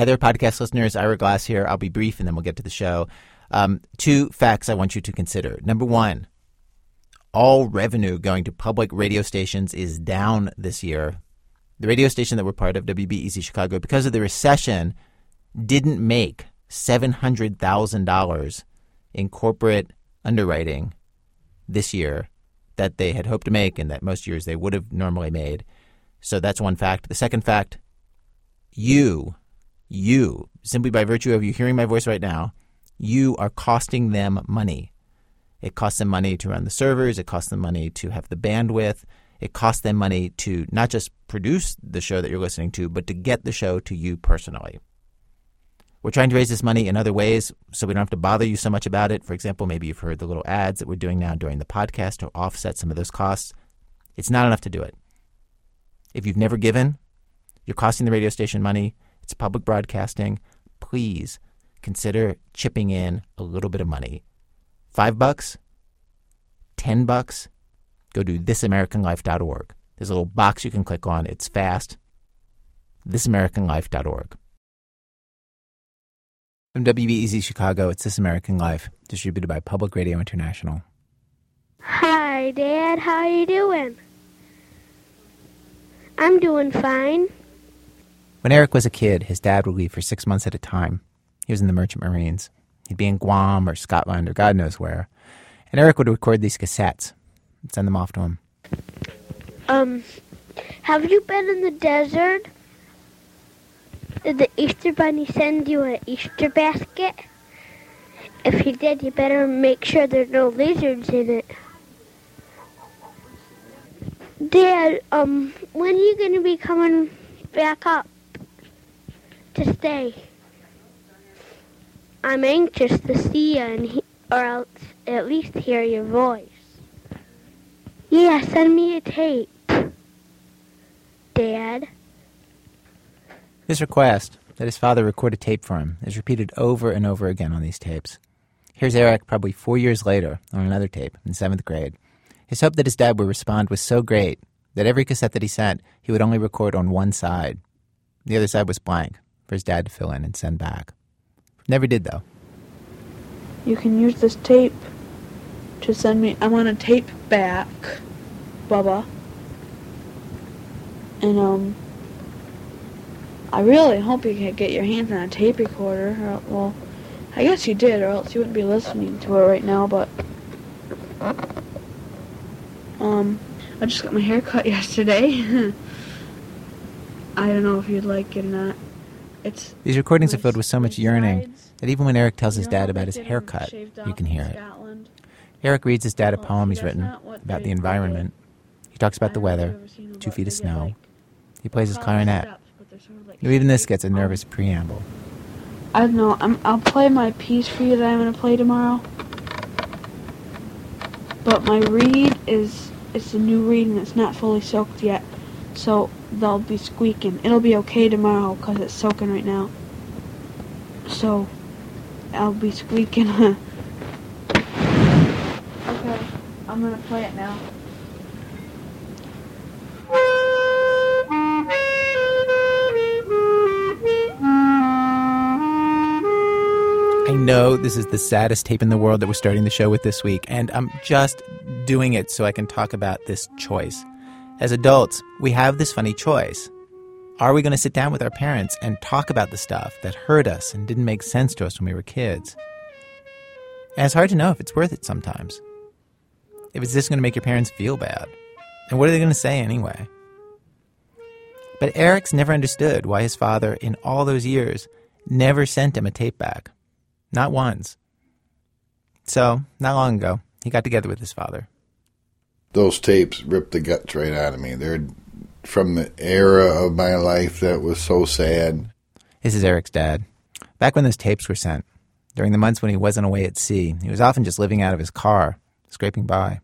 Hi there, podcast listeners. Ira Glass here. I'll be brief and then we'll get to the show. Um, two facts I want you to consider. Number one, all revenue going to public radio stations is down this year. The radio station that we're part of, WBEZ Chicago, because of the recession, didn't make $700,000 in corporate underwriting this year that they had hoped to make and that most years they would have normally made. So that's one fact. The second fact, you, you, simply by virtue of you hearing my voice right now, you are costing them money. It costs them money to run the servers, it costs them money to have the bandwidth, it costs them money to not just produce the show that you're listening to, but to get the show to you personally. We're trying to raise this money in other ways so we don't have to bother you so much about it. For example, maybe you've heard the little ads that we're doing now during the podcast to offset some of those costs. It's not enough to do it. If you've never given, you're costing the radio station money, it's public broadcasting. Please consider chipping in a little bit of money. Five bucks, ten bucks, go to thisamericanlife.org. There's a little box you can click on. It's fast. thisamericanlife.org. From WBEZ Chicago, it's This American Life, distributed by Public Radio International. Hi, Dad. How are you doing? I'm doing fine. When Eric was a kid, his dad would leave for six months at a time. He was in the Merchant Marines. He'd be in Guam or Scotland or God knows where. And Eric would record these cassettes and send them off to him. Um, have you been in the desert? Did the Easter Bunny send you an Easter basket? If he did, you better make sure there's no lizards in it. Dad, um, when are you going to be coming back up to stay? I'm anxious to see you and he- or else at least hear your voice. Yeah, send me a tape. Dad. His request that his father record a tape for him is repeated over and over again on these tapes. Here's Eric, probably four years later, on another tape in seventh grade. His hope that his dad would respond was so great that every cassette that he sent, he would only record on one side. The other side was blank for his dad to fill in and send back. Never did, though. You can use this tape to send me. I want a tape back, Bubba. And um, I really hope you can get your hands on a tape recorder. Or, well, I guess you did, or else you wouldn't be listening to it right now. But um, I just got my hair cut yesterday. I don't know if you'd like it or not. It's These recordings are filled with so much yearning that even when Eric tells his You know how dad about his haircut, you can hear it. Eric reads his dad a poem he's written about the environment. He talks about the I don't know if weather, you've ever seen them, two feet of snow. He plays his clarinet. steps, but they're sort of like Even this gets a nervous preamble. I don't know. I'm, I'll play my piece for you that I'm gonna play tomorrow. But my reed is it's a new reed and it's not fully soaked yet, so they'll be squeaking. It'll be okay tomorrow because it's soaking right now. So I'll be squeaking. okay, I'm gonna play it now. I know this is the saddest tape in the world that we're starting the show with this week, and I'm just doing it so I can talk about this choice. As adults, we have this funny choice. Are we going to sit down with our parents and talk about the stuff that hurt us and didn't make sense to us when we were kids? And it's hard to know if it's worth it sometimes. If it's just going to make your parents feel bad. And what are they going to say anyway? But Eric's never understood why his father, in all those years, never sent him a tape back. Not once. So, not long ago, he got together with his father. Those tapes ripped the guts right out of me. They're from the era of my life that was so sad. This is Eric's dad. Back when those tapes were sent, during the months when he wasn't away at sea, he was often just living out of his car, scraping by.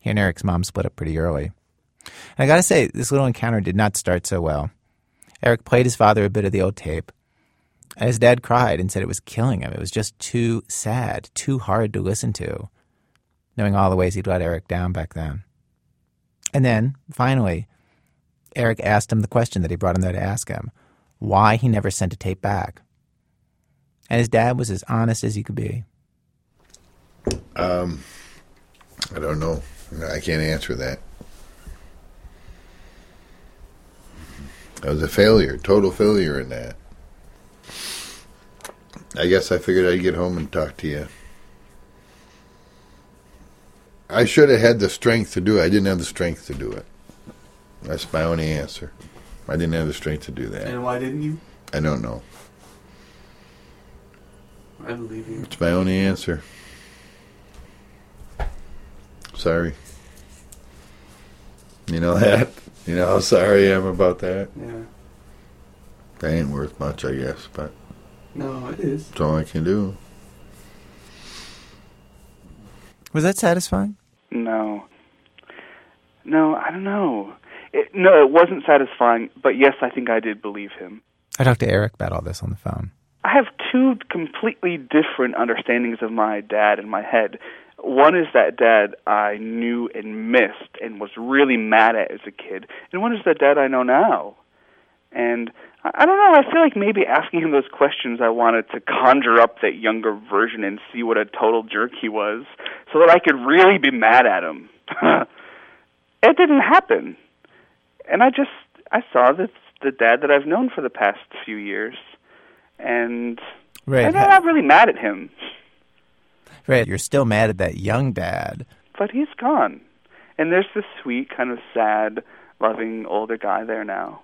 He and Eric's mom split up pretty early. And I gotta say, this little encounter did not start so well. Eric played his father a bit of the old tape, and his dad cried and said it was killing him. It was just too sad, too hard to listen to, knowing all the ways he'd let Eric down back then. And then, finally, Eric asked him the question that he brought him there to ask him why he never sent a tape back. And his dad was as honest as he could be. Um, I don't know. I can't answer that. I was a failure, total failure in that. I guess I figured I'd get home and talk to you. I should have had the strength to do it. I didn't have the strength to do it. That's my only answer. I didn't have the strength to do that. And why didn't you? I don't know. I believe you. It's my only answer. Sorry. You know that? You know how sorry I am about that? Yeah. That ain't worth much, I guess, but No, it is. that's all I can do. Was that satisfying? No. No, I don't know. It, no, it wasn't satisfying, but yes, I think I did believe him. I talked to Eric about all this on the phone. I have two completely different understandings of my dad in my head. One is that dad I knew and missed and was really mad at as a kid, and one is the dad I know now. And I don't know, I feel like maybe asking him those questions I wanted to conjure up that younger version and see what a total jerk he was so that I could really be mad at him. it didn't happen. And I just I saw that the dad that I've known for the past few years and Right. I'm not really mad at him, Right. You're still mad at that young dad. but he's gone. And there's this sweet, kind of sad, loving older guy there now.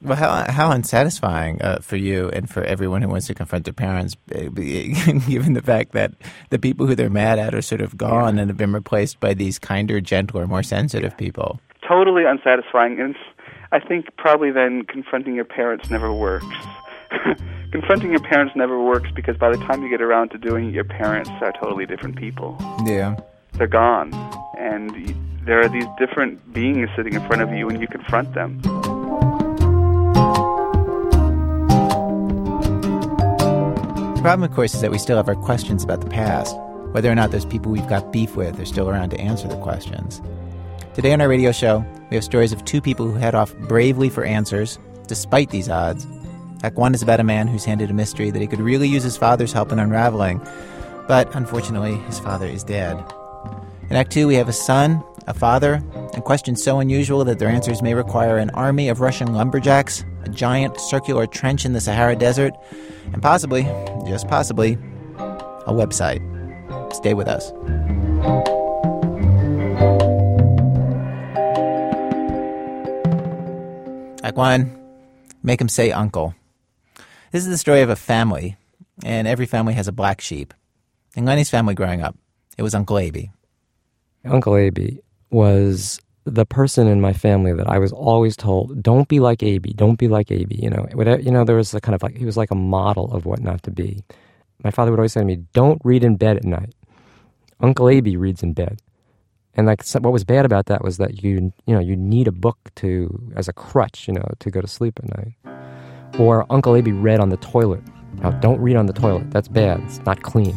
Well, how how unsatisfying uh, for you and for everyone who wants to confront their parents, given the fact that the people who they're mad at are sort of gone and have been replaced by these kinder, gentler, more sensitive people. Totally unsatisfying. And I think probably then confronting your parents never works. confronting your parents never works because by the time you get around to doing it, your parents are totally different people. Yeah. They're gone. And there are these different beings sitting in front of you and you confront them. Problem, of course, is that we still have our questions about the past. Whether or not those people we've got beef with are still around to answer the questions. Today on our radio show, we have stories of two people who head off bravely for answers, despite these odds. Act one is about a man who's handed a mystery that he could really use his father's help in unraveling, but unfortunately, his father is dead. In Act two, we have a son, a father, and questions so unusual that their answers may require an army of Russian lumberjacks, a giant circular trench in the Sahara Desert, and possibly, just possibly, a website. Stay with us. One, make him say uncle. This is the story of a family, and every family has a black sheep. In Lenny's family growing up, it was Uncle Aby. Uncle Aby was the person in my family that I was always told, "Don't be like Aby. Don't be like Aby." You know, whatever, you know, there was a kind of like he was like a model of what not to be. My father would always say to me, "Don't read in bed at night." Uncle Aby reads in bed, and like what was bad about that was that you you know you need a book to as a crutch, you know, to go to sleep at night. Or Uncle Aby read on the toilet. Now, don't read on the toilet. That's bad. It's not clean.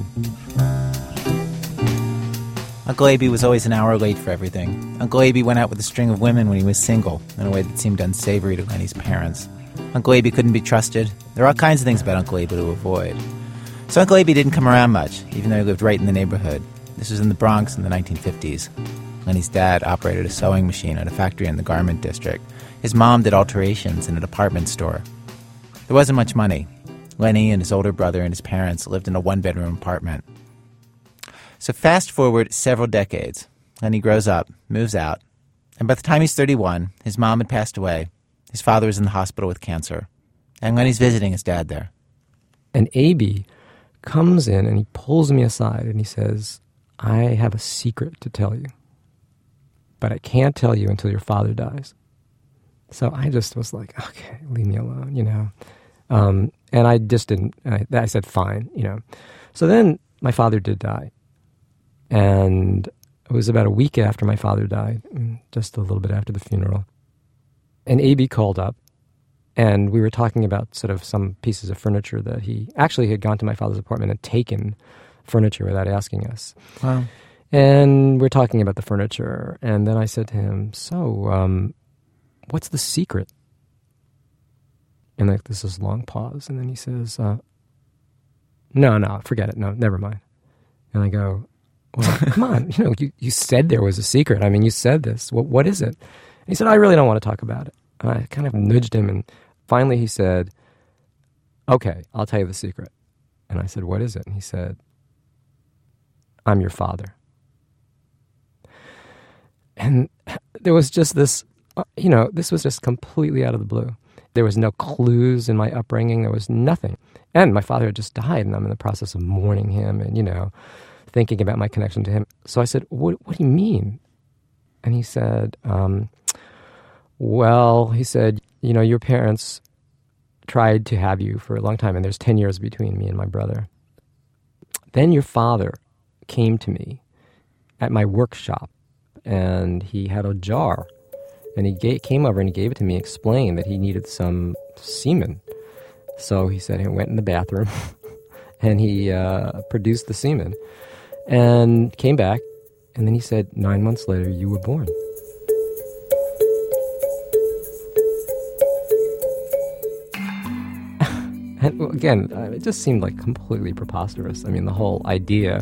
Uncle Aby was always an hour late for everything. Uncle Aby went out with a string of women when he was single, in a way that seemed unsavory to Lenny's parents. Uncle Aby couldn't be trusted. There are all kinds of things about Uncle Aby to avoid. So Uncle Aby didn't come around much, even though he lived right in the neighborhood. This was in the Bronx in the 1950s. Lenny's dad operated a sewing machine at a factory in the garment district. His mom did alterations in a department store. There wasn't much money. Lenny and his older brother and his parents lived in a one bedroom apartment. So fast forward several decades. and he grows up, moves out, and by the time he's 31, his mom had passed away. His father is in the hospital with cancer. And Lenny's visiting his dad there. And AB comes in and he pulls me aside and he says, I have a secret to tell you, but I can't tell you until your father dies. So I just was like, okay, leave me alone, you know. Um, and I just didn't, I, I said, fine, you know. So then my father did die. And it was about a week after my father died, mm, just a little bit after the funeral. And AB called up and we were talking about sort of some pieces of furniture that he actually had gone to my father's apartment and taken furniture without asking us. Wow. And we're talking about the furniture, and then I said to him, "So, um, what's the secret?" And like this is long pause, and then he says, uh, "No, no, forget it. No, never mind." And I go, "Well, come on, you know, you, you said there was a secret. I mean, you said this. What what is it?" And he said, "I really don't want to talk about it." And I kind of nudged him, and finally he said, "Okay, I'll tell you the secret." And I said, "What is it?" And he said, "I'm your father." And there was just this, uh, you know, this was just completely out of the blue. There was no clues in my upbringing. There was nothing. And my father had just died, and I'm in the process of mourning him and, you know, thinking about my connection to him. So I said, What, what do you mean? And he said, um, Well, he said, you know, your parents tried to have you for a long time, and there's 10 years between me and my brother. Then your father came to me at my workshop, and he had a jar and he ga- came over and he gave it to me, explained that he needed some semen. So he said he went in the bathroom and he uh, produced the semen and came back. And then he said, nine months later, you were born. and again, uh, it just seemed like completely preposterous. I mean, the whole idea.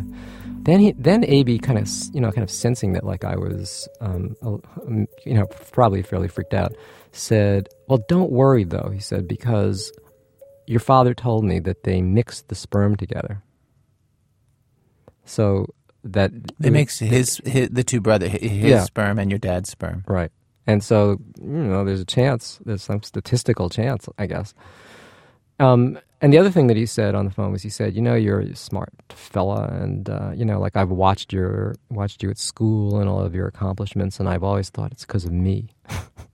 Then he, then AB kind of, you know, kind of sensing that like I was, um, um, you know, probably fairly freaked out, said, "Well, don't worry though," he said, because your father told me that they mixed the sperm together. So that It makes his, his the two brother his Yeah. sperm and your dad's sperm. Right. And so, you know, there's a chance, there's some statistical chance, I guess. Um, and the other thing that he said on the phone was he said, you know, you're a smart fella, and uh, you know, like I've watched your watched you at school and all of your accomplishments, and I've always thought it's because of me.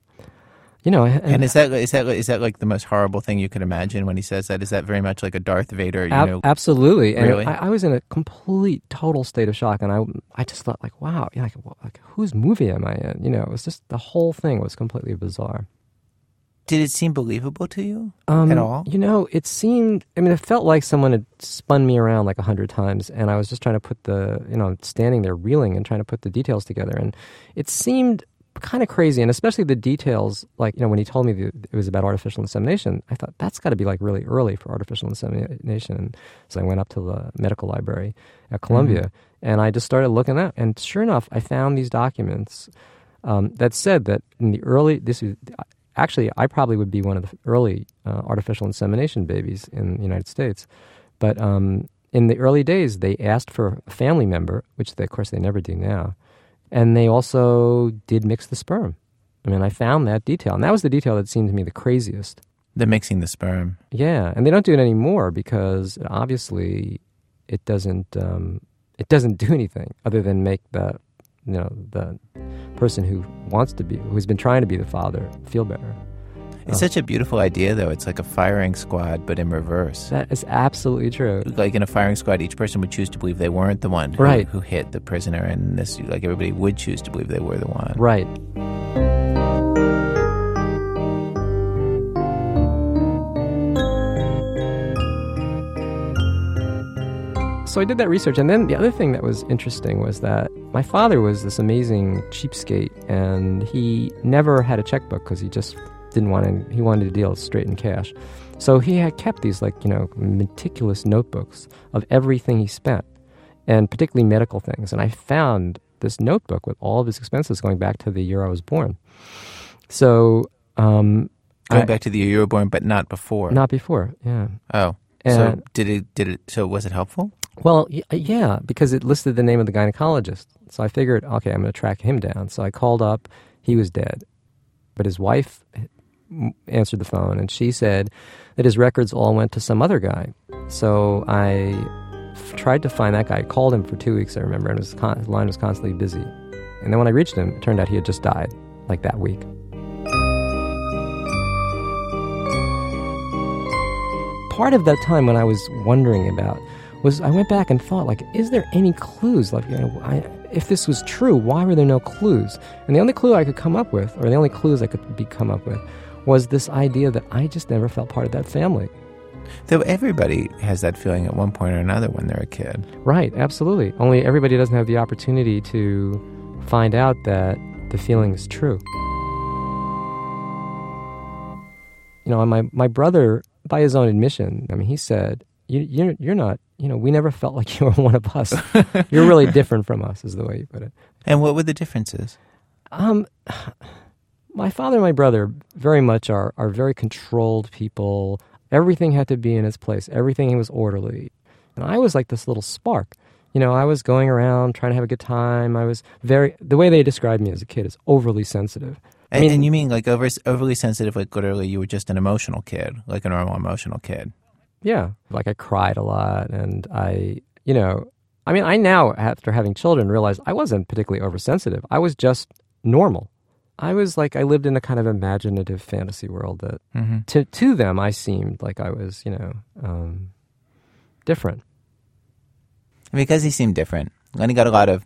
you know, and, And is that is that is that like the most horrible thing you could imagine when he says that? Is that very much like a Darth Vader? You Ab- know, absolutely. And Really? I, I was in a complete, total state of shock, and I, I just thought, like, wow, you know, like, like, whose movie am I in? You know, it was just the whole thing was completely bizarre. did it seem believable to you Um, at all? You know, it seemed. I mean, it felt like someone had spun me around like a hundred times, and I was just trying to put the, you know, standing there reeling and trying to put the details together, and it seemed kind of crazy, and especially the details. Like, you know, when he told me that it was about artificial insemination, I thought that's got to be like really early for artificial insemination. And so I went up to the medical library at Columbia, and I just started looking at, and sure enough, I found these documents um, that said that in the early this is actually I probably would be one of the early uh, artificial insemination babies in the United States, but um, in the early days they asked for a family member, which they, of course they never do now, and they also did mix the sperm. I mean, I found that detail, and that was the detail that seemed to me the craziest. The mixing the sperm. Yeah, and they don't do it anymore because obviously it doesn't um, it doesn't do anything other than make the you know the person who wants to be who's been trying to be the father feel better. It's Oh. such a beautiful idea, though. It's like a firing squad, but in reverse. That is absolutely true. Like in a firing squad, each person would choose to believe they weren't the one who, Right. who hit the prisoner, and this, like everybody would choose to believe they were the one. Right. So I did that research, and then the other thing that was interesting was that my father was this amazing cheapskate, and he never had a checkbook because he just didn't want to. He wanted to deal straight in cash, so he had kept these like you know meticulous notebooks of everything he spent, and particularly medical things. And I found this notebook with all of his expenses going back to the year I was born. So um, Going I- back to the year you were born, but not before. not before, yeah. Oh, so did it? Did it? So was it helpful? Well, yeah, because it listed the name of the gynecologist. So I figured, okay, I'm going to track him down. So I called up. He was dead. But his wife answered the phone and she said that his records all went to some other guy. So I f- tried to find that guy. I called him for two weeks, I remember, and his, con- line was constantly busy. And then when I reached him, it turned out he had just died, like that week. part of that time when I was wondering about was I went back and thought like, is there any clues? Like, you know, I, if this was true, why were there no clues? And the only clue I could come up with, or the only clues I could be come up with, was this idea that I just never felt part of that family. Though everybody has that feeling at one point or another when they're a kid. Right, absolutely. Only everybody doesn't have the opportunity to find out that the feeling is true. you know, and my my brother, by his own admission, I mean, he said, you, "You're you're not, you know, we never felt like you were one of us. you're really different from us," is the way he put it. And what were the differences? Um, my father and my brother very much are are very controlled people. Everything had to be in its place. Everything was orderly, and I was like this little spark. You know, I was going around trying to have a good time. I was very the way they described me as a kid is overly sensitive. I And, mean- and you mean like over, overly sensitive, like literally you were just an emotional kid, like a normal emotional kid. Yeah, like I cried a lot, and I, you know, I mean, I now after having children realize I wasn't particularly oversensitive. I was just normal. I was like I lived in a kind of imaginative fantasy world that Mm-hmm. to to them I seemed like I was, you know, um, different. Because he seemed different, Lenny got a lot of,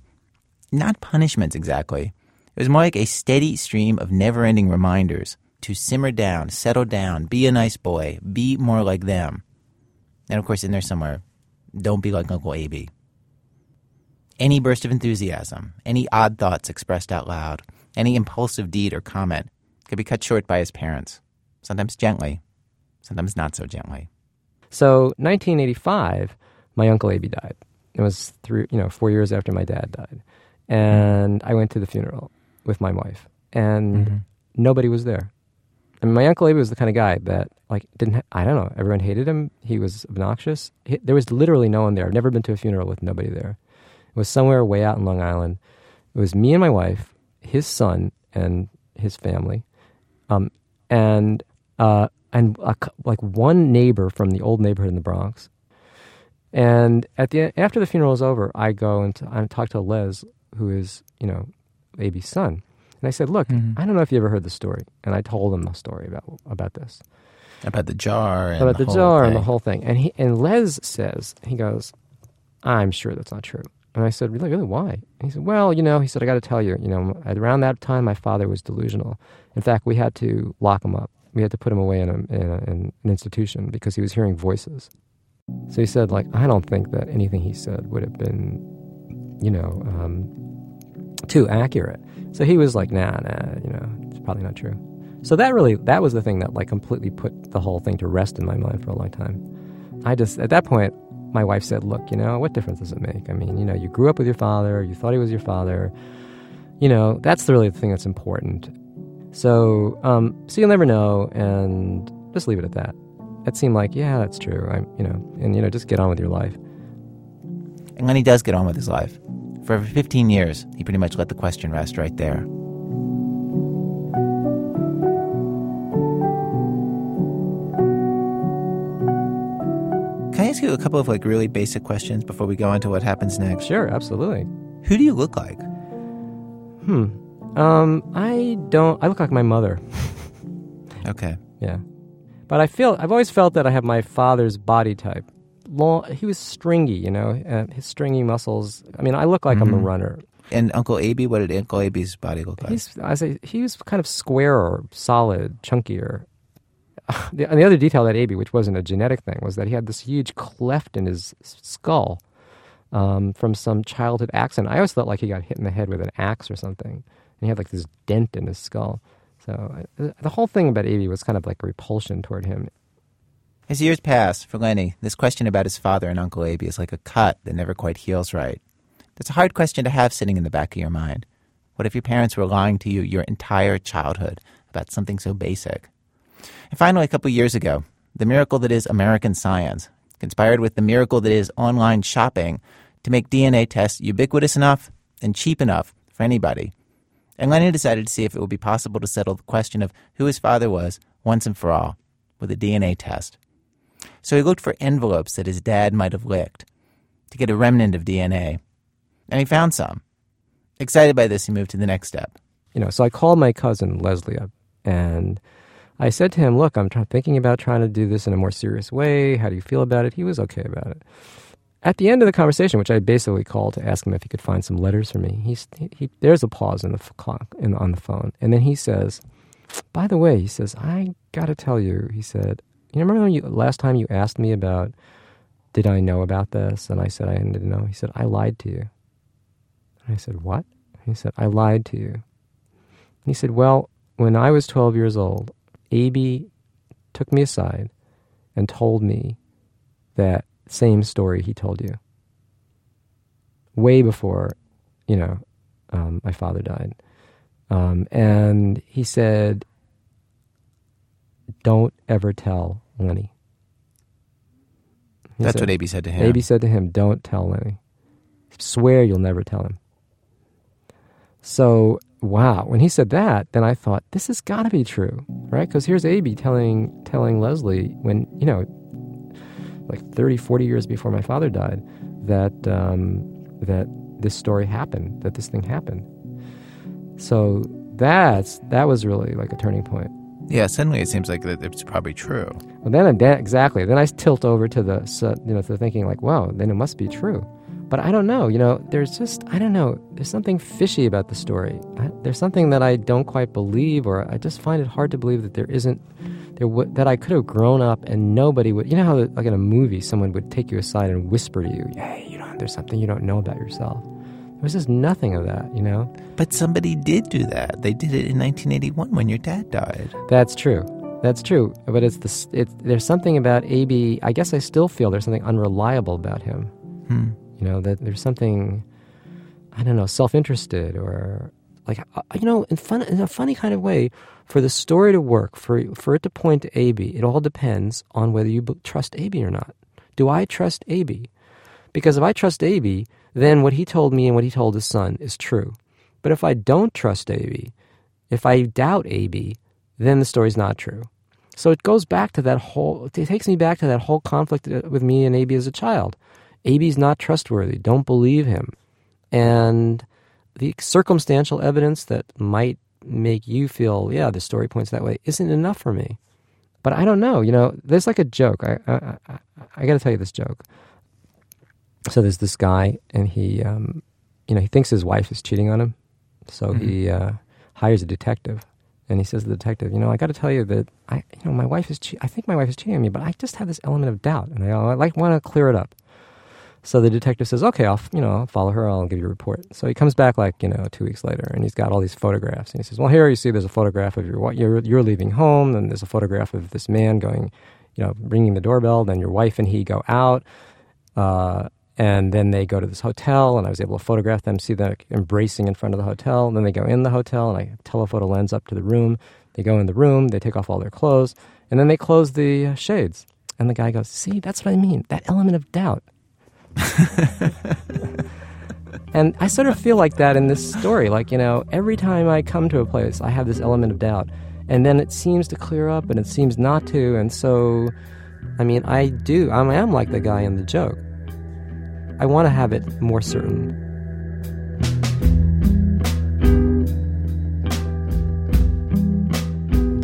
not punishments exactly. It was more like a steady stream of never ending reminders to simmer down, settle down, be a nice boy, be more like them. And of course, in there somewhere, don't be like Uncle A.B. Any burst of enthusiasm, any odd thoughts expressed out loud, any impulsive deed or comment could be cut short by his parents, sometimes gently, sometimes not so gently. So 1985, my uncle Aby died. It was through, you know, four years after my dad died, and I went to the funeral with my wife, and mm-hmm. nobody was there. I mean, my uncle Aby was the kind of guy that, like, didn't ha- I don't know. Everyone hated him. He was obnoxious. He, there was literally no one there. I've never been to a funeral with nobody there. It was somewhere way out in Long Island. It was me and my wife, his son, and his family, um, and uh, and a, like one neighbor from the old neighborhood in the Bronx. And at the after the funeral is over, I go and t- I talk to Les, who is you know Aby's son, and I said, "Look, I don't know if you ever heard the story." And I told him the story about about this, About the jar and about the, whole jar and the whole thing. And he and Les says he goes, "I'm sure that's not true." And I said, "Really, really, why?" And he said, "Well, you know," he said, "I got to tell you, you know, around that time, my father was delusional. In fact, we had to lock him up. We had to put him away in, a, in, a, in an institution because he was hearing voices." So he said, like, I don't think that anything he said would have been, you know, um, too accurate. So he was like, nah, nah, you know, it's probably not true. So that really, that was the thing that like completely put the whole thing to rest in my mind for a long time. I just, at that point, my wife said, look, you know, what difference does it make? I mean, you know, you grew up with your father, you thought he was your father. You know, that's really the thing that's important. So, um, so you'll never know, and just leave it at that. It seemed like, yeah, that's true. I'm, you know, and you know, just get on with your life. And he does get on with his life, for over 15 years, he pretty much let the question rest right there. Can I ask you a couple of like really basic questions before we go into what happens next? Sure, absolutely. Who do you look like? Hmm. Um, I don't. I look like my mother. Okay. Yeah, but I feel I've always felt that I have my father's body type. Long, he was stringy, you know, uh, his stringy muscles. I mean, I look like I'm a Mhm. runner. And Uncle Aby, what did Uncle Aby's body look like? He's, I say, he was kind of squarer, solid, chunkier. The, and the other detail that Aby, which wasn't a genetic thing, was that he had this huge cleft in his skull um, from some childhood accident. I always felt like he got hit in the head with an axe or something, and he had like this dent in his skull. So the whole thing about Aby was kind of like a repulsion toward him. As years pass for Lenny, this question about his father and Uncle Aby is like a cut that never quite heals right. That's a hard question to have sitting in the back of your mind. What if your parents were lying to you your entire childhood about something so basic? And finally, a couple years ago, the miracle that is American science conspired with the miracle that is online shopping to make DNA tests ubiquitous enough and cheap enough for anybody. And Lenny decided to see if it would be possible to settle the question of who his father was once and for all with a DNA test. So he looked for envelopes that his dad might have licked to get a remnant of DNA. And he found some. Excited by this, he moved to the next step. You know, so I called my cousin Leslie up, and I said to him, "Look, I'm try- thinking about trying to do this in a more serious way. How do you feel about it?" He was okay about it. At the end of the conversation, which I basically called to ask him if he could find some letters for me, he, he there's a pause in the f- clock in, on the phone, and then he says, "By the way," he says, "I got to tell you," he said, "You remember you last time you asked me about did I know about this?" And I said I didn't know. He said, "I lied to you." And I said, "What?" He said, "I lied to you." He said, Well, when I was 12 years old, Aby took me aside and told me that same story he told you. Way before, you know, um, my father died. Um, and he said, Don't ever tell Lenny. He That's said- what AB said to him. AB said to him, Don't tell Lenny. Swear you'll never tell him. So, wow, when he said that, then I thought, this has got to be true, right? Because here's AB telling, telling Leslie when, you know, like 30, 40 years before my father died, that, um, that this story happened, that this thing happened. So that's, that was really like a turning point. Yeah, suddenly it seems like it's probably true. Well, then, then exactly. Then I tilt over to the, you know, to thinking like, wow, then it must be true. But I don't know. You know, there's just I don't know. There's something fishy about the story. I, there's something that I don't quite believe, or I just find it hard to believe that there isn't there w- that I could have grown up and nobody would. You know how like in a movie, someone would take you aside and whisper to you, "Hey, you know, there's something you don't know about yourself." There was just nothing of that. You know. But somebody did do that. They did it in 1981 when your dad died. That's true. That's true. But it's the it's, there's something about AB. I guess I still feel there's something unreliable about him. Hmm. You know that there's something I don't know, self-interested or like uh, you know, in fun in a funny kind of way. For the story to work, for for it to point to AB, it all depends on whether you trust AB or not. Do I trust AB? Because if I trust AB, then what he told me and what he told his son is true. But if I don't trust AB, if I doubt AB, then the story's not true. So it goes back to that whole, it takes me back to that whole conflict uh, with me and AB as a child. AB's not trustworthy. Don't believe him. And the circumstantial evidence that might make you feel, yeah, the story points that way, isn't enough for me. But I don't know. You know, there's like a joke. I, I, I, I got to tell you this joke. So there's this guy, and he, um, you know, he thinks his wife is cheating on him. So he uh, hires a detective, and he says to the detective, you know, I got to tell you that I, you know, my wife is, che- I think my wife is cheating on me, but I just have this element of doubt, and I, I like want to clear it up. So the detective says, okay, I'll, you know, I'll follow her. I'll give you a report. So he comes back like, you know, two weeks later, and he's got all these photographs, and he says, well, here you see, there's a photograph of your, you're, you're leaving home, and there's a photograph of this man going, you know, ringing the doorbell. Then your wife and he go out. Uh, and then they go to this hotel, and I was able to photograph them, see them embracing in front of the hotel. And then they go in the hotel, and I telephoto lens up to the room. They go in the room, they take off all their clothes, and then they close the shades. And the guy goes, See, that's what I mean, that element of doubt. and I sort of feel like that in this story. Like, you know, every time I come to a place, I have this element of doubt. And then it seems to clear up, and it seems not to. And so, I mean, I do, I am like the guy in the joke. I want to have it more certain.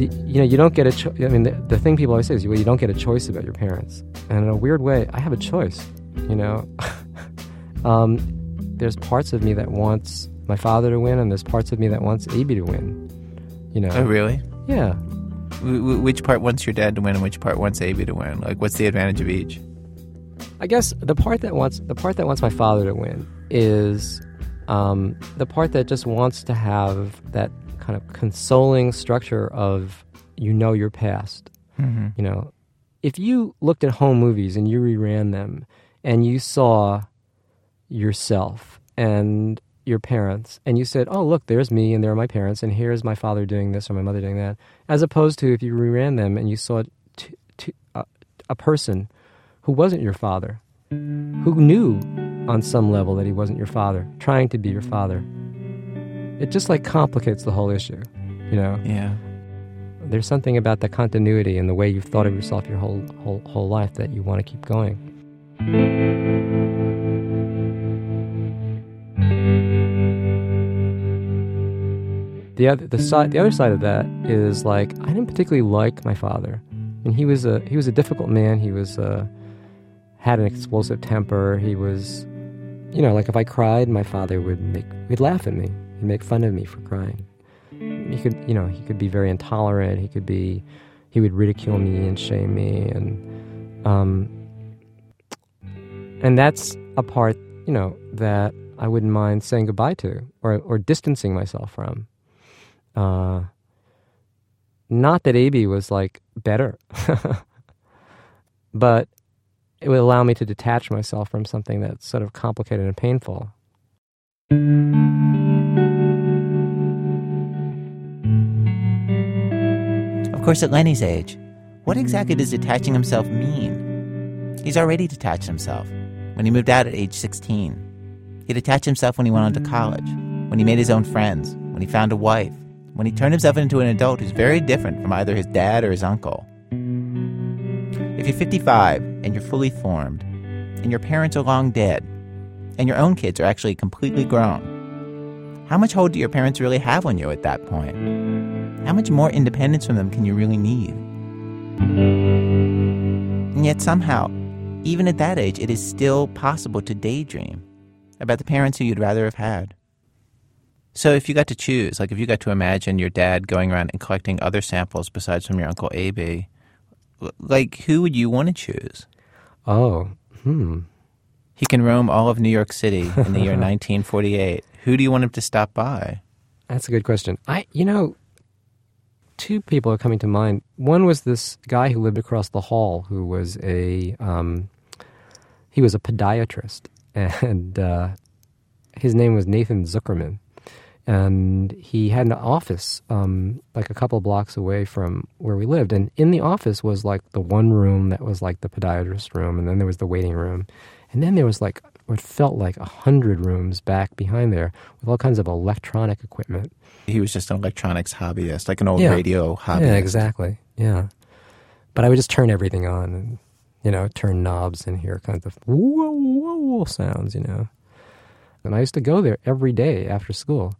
You know, you don't get a choice. I mean, the, the thing people always say is, well, you don't get a choice about your parents. And in a weird way, I have a choice. You know, um, there's parts of me that wants my father to win, and there's parts of me that wants AB to win. You know, Oh, really? yeah. Wh- Which part wants your dad to win and which part wants AB to win? Like, what's the advantage of each? I guess the part that wants the part that wants my father to win is um, the part that just wants to have that kind of consoling structure of you know your past. Mm-hmm. You know, if you looked at home movies and you reran them and you saw yourself and your parents and you said, "Oh, look, there's me and there are my parents and here's my father doing this or my mother doing that," as opposed to if you reran them and you saw t- t- uh, a person who wasn't your father, who knew on some level that he wasn't your father, trying to be your father. It just like complicates the whole issue, you know. Yeah. There's something about the continuity and the way you've thought of yourself your whole whole whole life that you want to keep going. The other the side the other side of that is like I didn't particularly like my father, and he was a he was a difficult man. He was uh, had an explosive temper. He was, you know, like if I cried, my father would make he'd laugh at me. He'd make fun of me for crying. He could, you know, he could be very intolerant. He could be, he would ridicule me and shame me, and um, and that's a part, you know, that I wouldn't mind saying goodbye to or or distancing myself from. Uh, not that AB was like better, but it would allow me to detach myself from something that's sort of complicated and painful. Of course, at Lenny's age, what exactly does detaching himself mean? He's already detached himself when he moved out at age 16. He detached himself when he went on to college, when he made his own friends, when he found a wife, when he turned himself into an adult who's very different from either his dad or his uncle. If you're 55 and you're fully formed, and your parents are long dead, and your own kids are actually completely grown, how much hold do your parents really have on you at that point? How much more independence from them can you really need? And yet, somehow, even at that age, it is still possible to daydream about the parents who you'd rather have had. So, if you got to choose, like if you got to imagine your dad going around and collecting other samples besides from your uncle AB, like who would you want to choose? Oh, hmm. He can roam all of New York City in the year 1948. Who do you want him to stop by? That's a good question. I, you know, two people are coming to mind. One was this guy who lived across the hall, who was a um, he was a podiatrist, and uh, his name was Nathan Zuckerman, and he had an office um, like a couple blocks away from where we lived. And in the office was like the one room that was like the podiatrist room, and then there was the waiting room, and then there was like what felt like a hundred rooms back behind there with all kinds of electronic equipment. He was just an electronics hobbyist, like an old Yeah. radio hobbyist. Yeah, exactly. Yeah. But I would just turn everything on and, you know, turn knobs and hear kinds of whoa, whoa, whoa sounds, you know. And I used to go there every day after school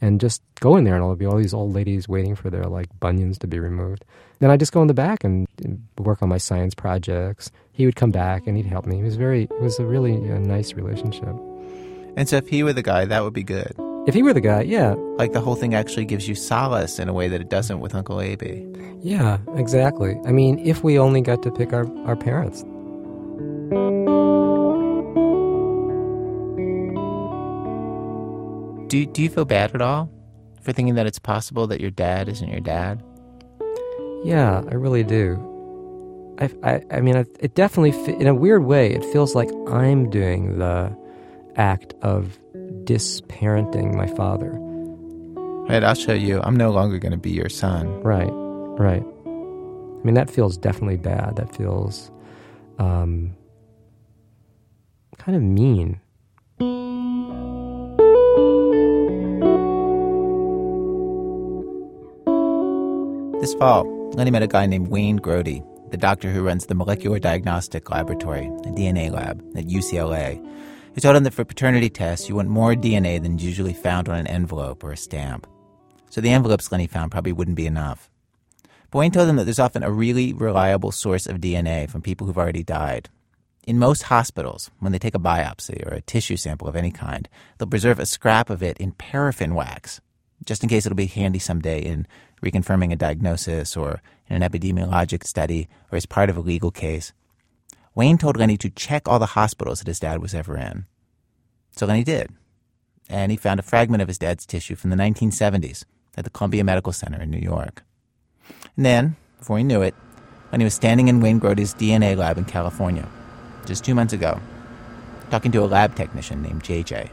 and just go in there and there'll be all these old ladies waiting for their like bunions to be removed. Then I just go in the back and work on my science projects. He would come back and he'd help me. It was very, it was a really uh, nice relationship. And so, if he were the guy, that would be good. If he were the guy, yeah, Like the whole thing actually gives you solace in a way that it doesn't with Uncle Abe. yeah, exactly. I mean, if we only got to pick our, our parents. Do do you feel bad at all for thinking that it's possible that your dad isn't your dad? Yeah, I really do. I, I, I mean, it definitely, in a weird way, it feels like I'm doing the act of disparenting my father. Right, I'll show you. I'm no longer going to be your son. Right, right. I mean, that feels definitely bad. That feels um, kind of mean. This fall, Lenny met a guy named Wayne Grody, the doctor who runs the molecular diagnostic laboratory, a DNA lab at UCLA. He told him that for paternity tests, you want more DNA than is usually found on an envelope or a stamp. So the envelopes Lenny found probably wouldn't be enough. But Wayne told him that there's often a really reliable source of DNA from people who've already died. In most hospitals, when they take a biopsy or a tissue sample of any kind, they'll preserve a scrap of it in paraffin wax, just in case it'll be handy someday in reconfirming a diagnosis or in an epidemiologic study or as part of a legal case. Wayne told Lenny to check all the hospitals that his dad was ever in. So Lenny did. And he found a fragment of his dad's tissue from the 1970s at the Columbia Medical Center in New York. And then, before he knew it, Lenny was standing in Wayne Grody's DNA lab in California, just two months ago, talking to a lab technician named JJ.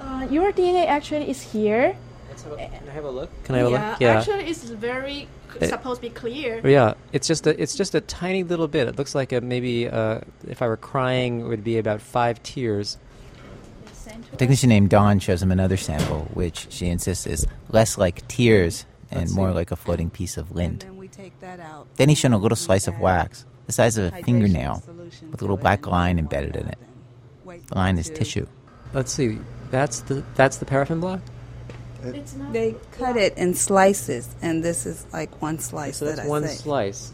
Uh, your DNA actually is here. Can I have a look? Can I have yeah, a look? yeah, actually, it's very Uh, supposed to be clear. Yeah, it's just a it's just a tiny little bit. It looks like a maybe uh, if I were crying, it would be about five tears. A technician named Dawn shows him another sample, which she insists is less like tears and Let's more see. like a floating piece of lint. Then we take that out. Then he's shown a little slice of wax, the size of a fingernail, with a little black line embedded in it. The line is tissue. Let's see. That's the that's the paraffin block. It's not They cut it in slices, and this is like one slice So that that's I one say. slice.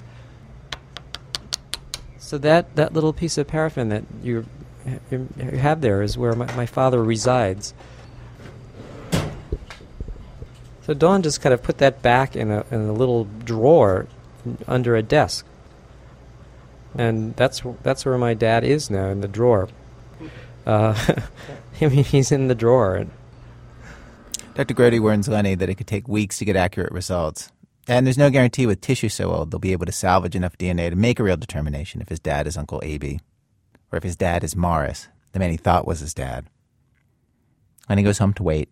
So that that little piece of paraffin that you you you have there is where my, my father resides. So Dawn just kind of put that back in a in a little drawer under a desk, and that's that's where my dad is now in the drawer. Uh, I mean, he's in the drawer. And Dr. Grody warns Lenny that it could take weeks to get accurate results. And there's no guarantee with tissue so old they'll be able to salvage enough DNA to make a real determination if his dad is Uncle Aby, or if his dad is Morris, the man he thought was his dad. Lenny goes home to wait,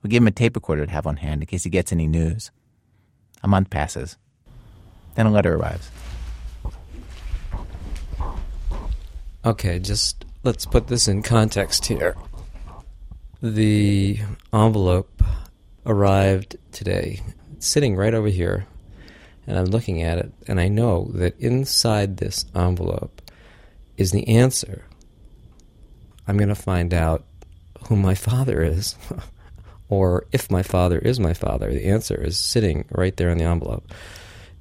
we give him a tape recorder to have on hand in case he gets any news. A month passes. Then a letter arrives. Okay, just let's put this in context here. The envelope arrived today. It's sitting right over here, and I'm looking at it, and I know that inside this envelope is the answer. I'm going to find out who my father is, or if my father is my father. The answer is sitting right there in the envelope.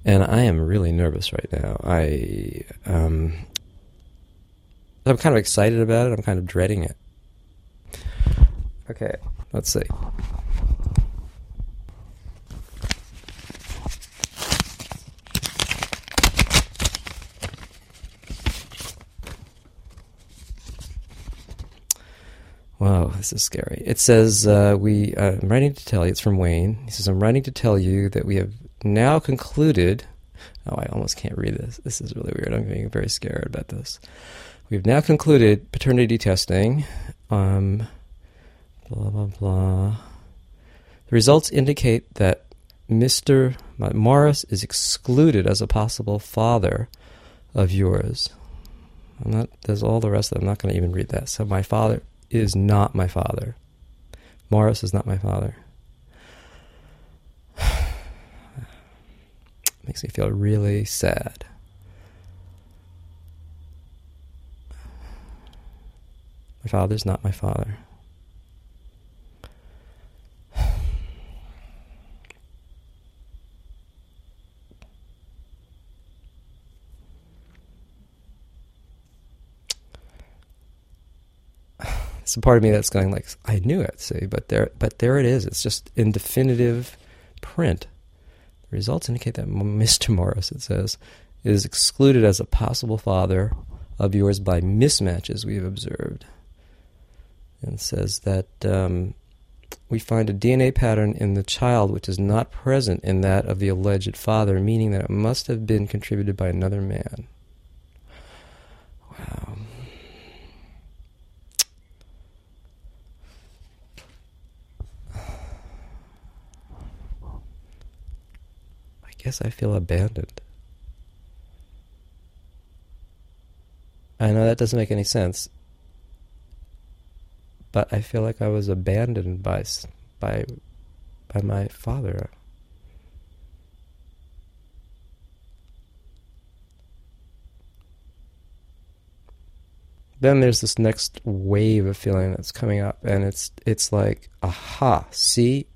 And I am really nervous right now. I um, I'm kind of excited about it. I'm kind of dreading it. Okay, let's see. Wow, this is scary. It says, uh, we, uh, I'm writing to tell you, it's from Wayne. He says, I'm writing to tell you that we have now concluded. Oh, I almost can't read this. This is really weird. I'm getting very scared about this. We've now concluded paternity testing. Um, blah, blah, blah. The results indicate that Mr. Morris is excluded as a possible father of yours. I'm not, there's all the rest of it. I'm not going to even read that. So, my father is not my father. Morris is not my father. Makes me feel really sad. My father's not my father. A part of me that's going like, I knew it, see, but there, but there it is. It's just in definitive print. The results indicate that Mr. Morris, it says, is excluded as a possible father of yours by mismatches we have observed and says that um, we find a DNA pattern in the child which is not present in that of the alleged father, meaning that it must have been contributed by another man. Wow. I guess I feel abandoned. I know that doesn't make any sense but I feel like I was abandoned by by by my father. Then there's this next wave of feeling that's coming up, and it's it's like, aha, see,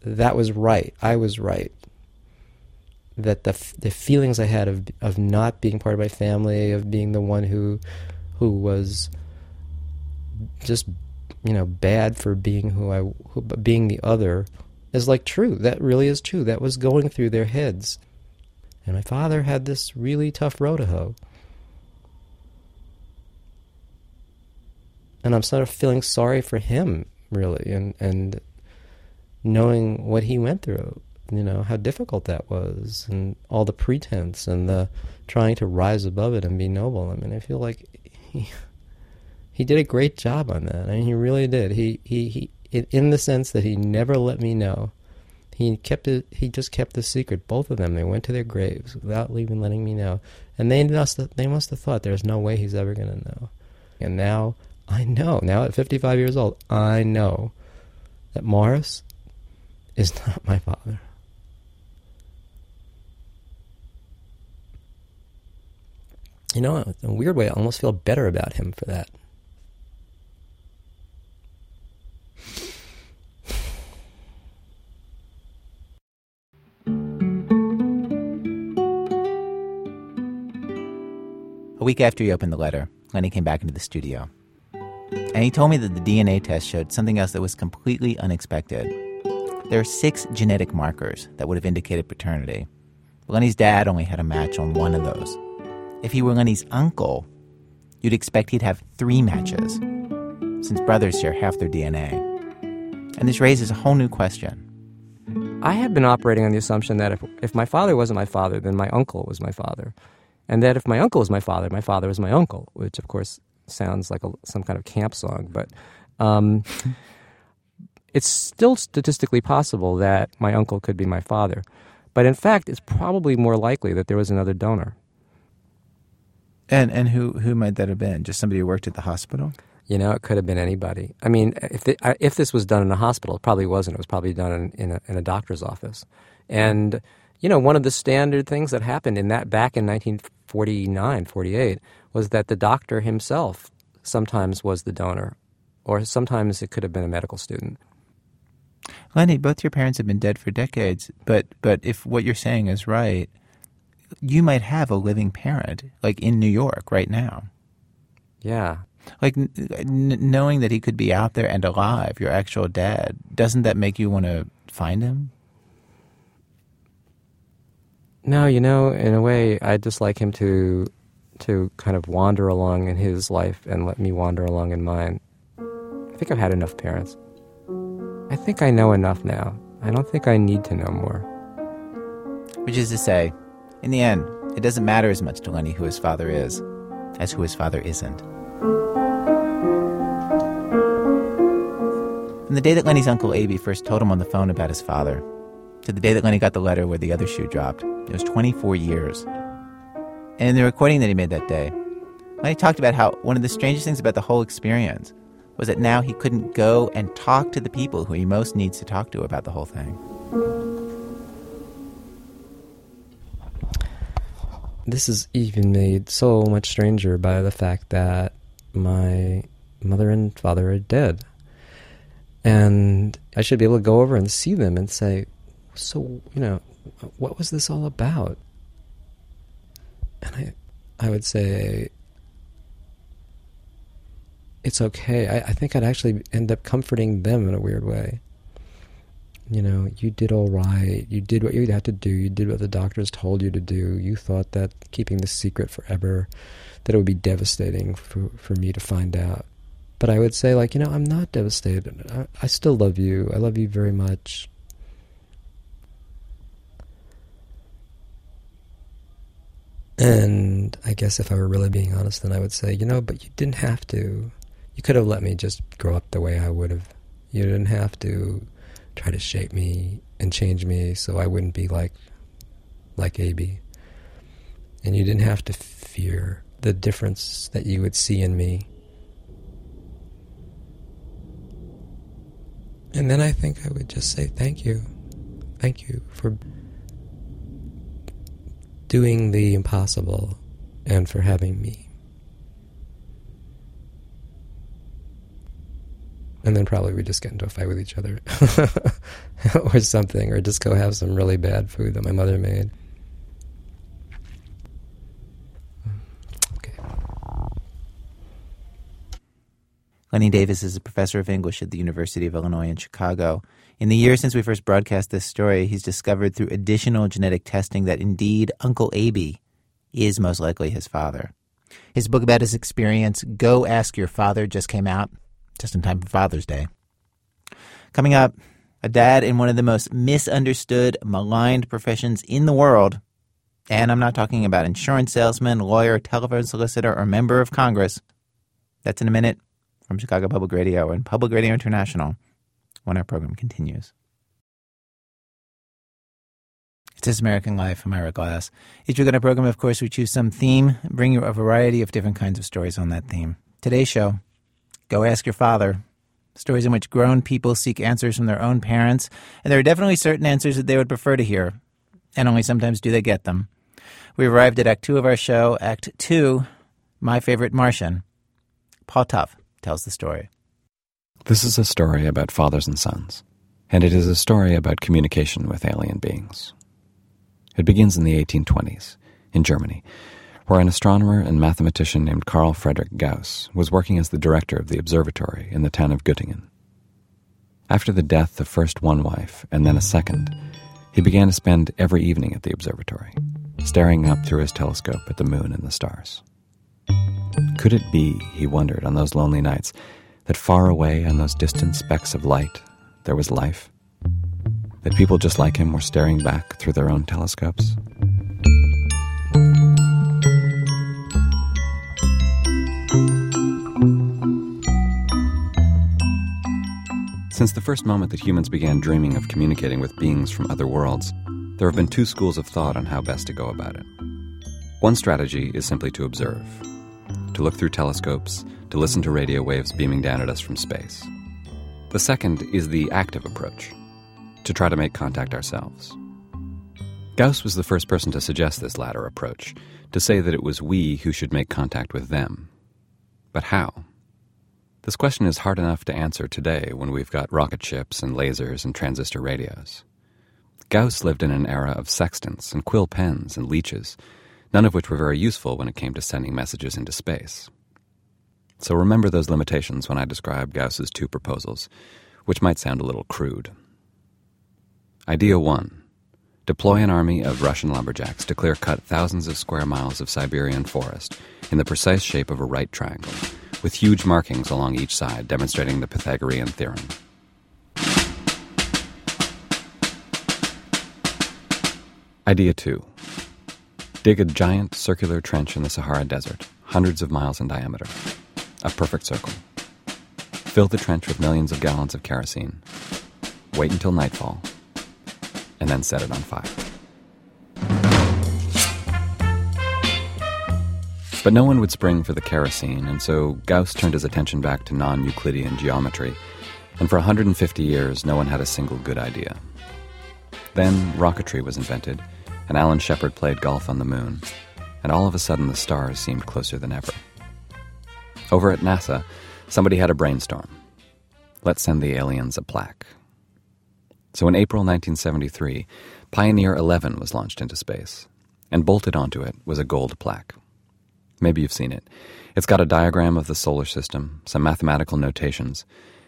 that was right. I was right. That the the feelings I had of of not being part of my family, of being the one who who was just you know, bad for being who I, who, being the other, is like true. That really is true. That was going through their heads. And my father had this really tough row to hoe. And I'm sort of feeling sorry for him, really, and, and knowing what he went through, you know, how difficult that was, and all the pretense and the trying to rise above it and be noble. I mean, I feel like he, he did a great job on that. I mean, he really did. He he he in the sense that he never let me know. He kept it. He just kept the secret. Both of them. They went to their graves without even letting me know. And they must have, they must have thought there's no way he's ever going to know. And now I know. Now at 55 years old, I know that Morris is not my father. You know, in a weird way, I almost feel better about him for that. A week after he opened the letter, Lenny came back into the studio. And he told me that the DNA test showed something else that was completely unexpected. There are six genetic markers that would have indicated paternity. Lenny's dad only had a match on one of those. If he were Lenny's uncle, you'd expect he'd have three matches, since brothers share half their DNA. And this raises a whole new question I had been operating on the assumption that if, if my father wasn't my father, then my uncle was my father. And that if my uncle was my father, my father was my uncle, which of course sounds like a, some kind of camp song. But um, it's still statistically possible that my uncle could be my father. But in fact, it's probably more likely that there was another donor. And and who who might that have been? Just somebody who worked at the hospital? You know, it could have been anybody. I mean, if the, if this was done in a hospital, it probably wasn't. It was probably done in, in, a, in a doctor's office. And you know, one of the standard things that happened in that back in 1949, 48 was that the doctor himself sometimes was the donor, or sometimes it could have been a medical student. Lenny, both your parents have been dead for decades, but but if what you're saying is right, you might have a living parent, like in New York right now. Yeah. Like n- knowing that he could be out there and alive, your actual dad, doesn't that make you want to find him? No, you know, in a way, I'd just like him to to kind of wander along in his life and let me wander along in mine. I think I've had enough parents. I think I know enough now. I don't think I need to know more. Which is to say, in the end, it doesn't matter as much to Lenny who his father is as who his father isn't. From the day that Lenny's uncle Aby first told him on the phone about his father, to the day that Lenny got the letter where the other shoe dropped, it was 24 years. And in the recording that he made that day, Lenny talked about how one of the strangest things about the whole experience was that now he couldn't go and talk to the people who he most needs to talk to about the whole thing. This is even made so much stranger by the fact that my mother and father are dead. And I should be able to go over and see them and say, So, you know, what was this all about? And I, I would say, It's okay. I, I think I'd actually end up comforting them in a weird way you know, you did all right. You did what you had to do. You did what the doctors told you to do. You thought that keeping this secret forever, that it would be devastating for, for me to find out. But I would say, like, you know, I'm not devastated. I, I still love you. I love you very much. And I guess if I were really being honest, then I would say, you know, but you didn't have to. You could have let me just grow up the way I would have. You didn't have to try to shape me and change me so I wouldn't be like like AB. And you didn't have to fear the difference that you would see in me. And then I think I would just say thank you. Thank you for doing the impossible and for having me. And then probably we just get into a fight with each other or something, or just go have some really bad food that my mother made. Okay. Lenny Davis is a professor of English at the University of Illinois in Chicago. In the years since we first broadcast this story, he's discovered through additional genetic testing that indeed Uncle Aby is most likely his father. His book about his experience, Go Ask Your Father, just came out just in time for Father's Day. Coming up, a dad in one of the most misunderstood, maligned professions in the world. And I'm not talking about insurance salesman, lawyer, telephone solicitor, or member of Congress. That's in a minute from Chicago Public Radio and Public Radio International when our program continues. It's This American Life. I'm Ira Glass. Each week on our program, of course, we choose some theme, bring you a variety of different kinds of stories on that theme. Today's show, Go Ask Your Father. Stories in which grown people seek answers from their own parents, and there are definitely certain answers that they would prefer to hear, and only sometimes do they get them. We arrived at Act Two of our show, Act Two, My Favorite Martian. Paul Tough tells the story. This is a story about fathers and sons, and it is a story about communication with alien beings. It begins in the 1820s, in Germany, where an astronomer and mathematician named Carl Friedrich Gauss was working as the director of the observatory in the town of Göttingen. After the death of first one wife and then a second, he began to spend every evening at the observatory, staring up through his telescope at the moon and the stars. Could it be, he wondered on those lonely nights, that far away on those distant specks of light there was life? That people just like him were staring back through their own telescopes? Since the first moment that humans began dreaming of communicating with beings from other worlds, there have been two schools of thought on how best to go about it. One strategy is simply to observe, to look through telescopes, to listen to radio waves beaming down at us from space. The second is the active approach, to try to make contact ourselves. Gauss was the first person to suggest this latter approach, to say that it was we who should make contact with them. But how? This question is hard enough to answer today when we've got rocket ships and lasers and transistor radios. Gauss lived in an era of sextants and quill pens and leeches, none of which were very useful when it came to sending messages into space. So remember those limitations when I describe Gauss's two proposals, which might sound a little crude. Idea 1 Deploy an army of Russian lumberjacks to clear cut thousands of square miles of Siberian forest in the precise shape of a right triangle with huge markings along each side demonstrating the Pythagorean theorem. Idea 2 Dig a giant circular trench in the Sahara Desert, hundreds of miles in diameter. A perfect circle. Fill the trench with millions of gallons of kerosene. Wait until nightfall, and then set it on fire. But no one would spring for the kerosene, and so Gauss turned his attention back to non Euclidean geometry, and for 150 years no one had a single good idea. Then rocketry was invented, and Alan Shepard played golf on the moon, and all of a sudden the stars seemed closer than ever. Over at NASA, somebody had a brainstorm. Let's send the aliens a plaque. So in April 1973, Pioneer 11 was launched into space, and bolted onto it was a gold plaque. Maybe you've seen it. It's got a diagram of the solar system, some mathematical notations,